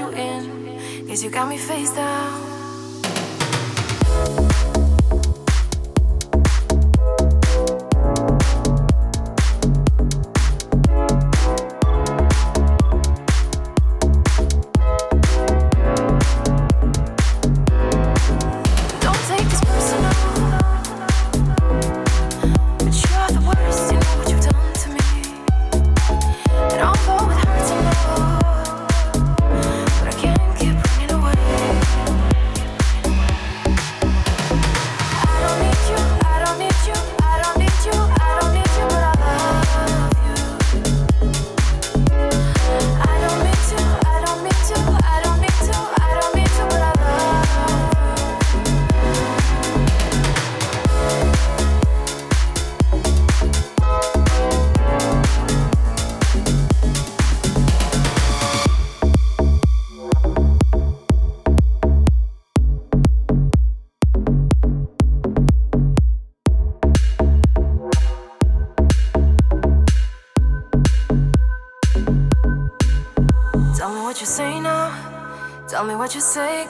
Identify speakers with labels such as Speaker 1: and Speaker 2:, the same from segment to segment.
Speaker 1: you in, cause you got me face down.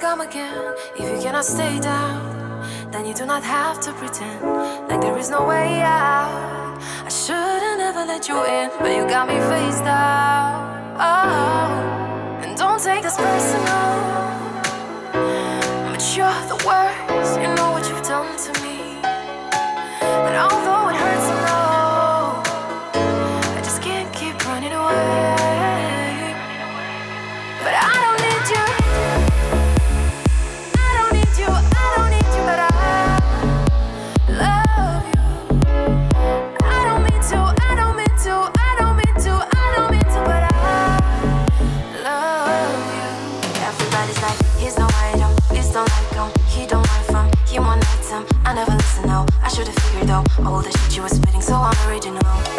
Speaker 1: Come again. If you cannot stay down, then you do not have to pretend like there is no way out. I should've never let you in, but you got me face down. Oh, and don't take this personal, but you're the worst. You know what you've done to me, and although spitting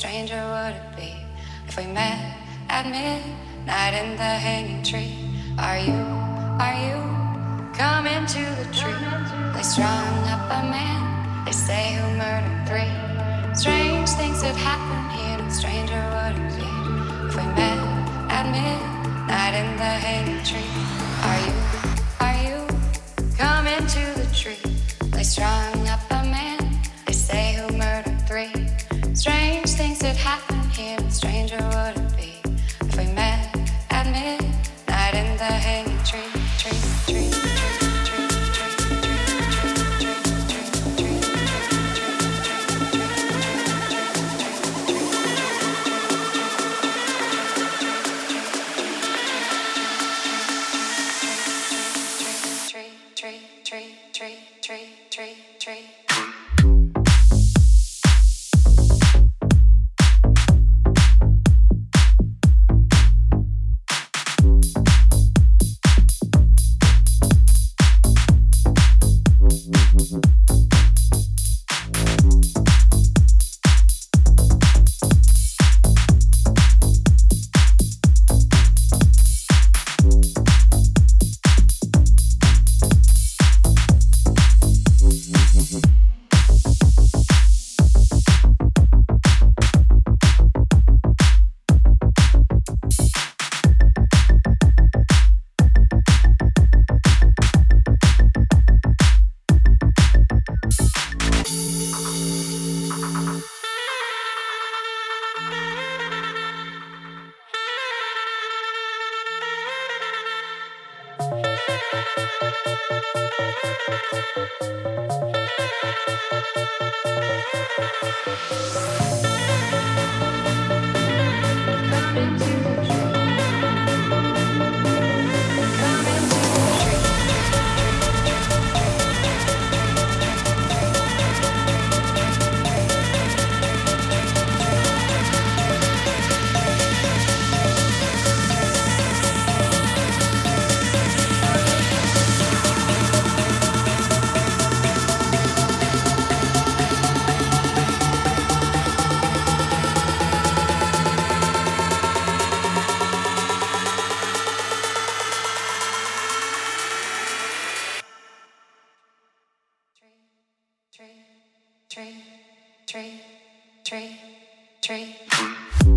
Speaker 2: stranger tree, tree, tree, tree.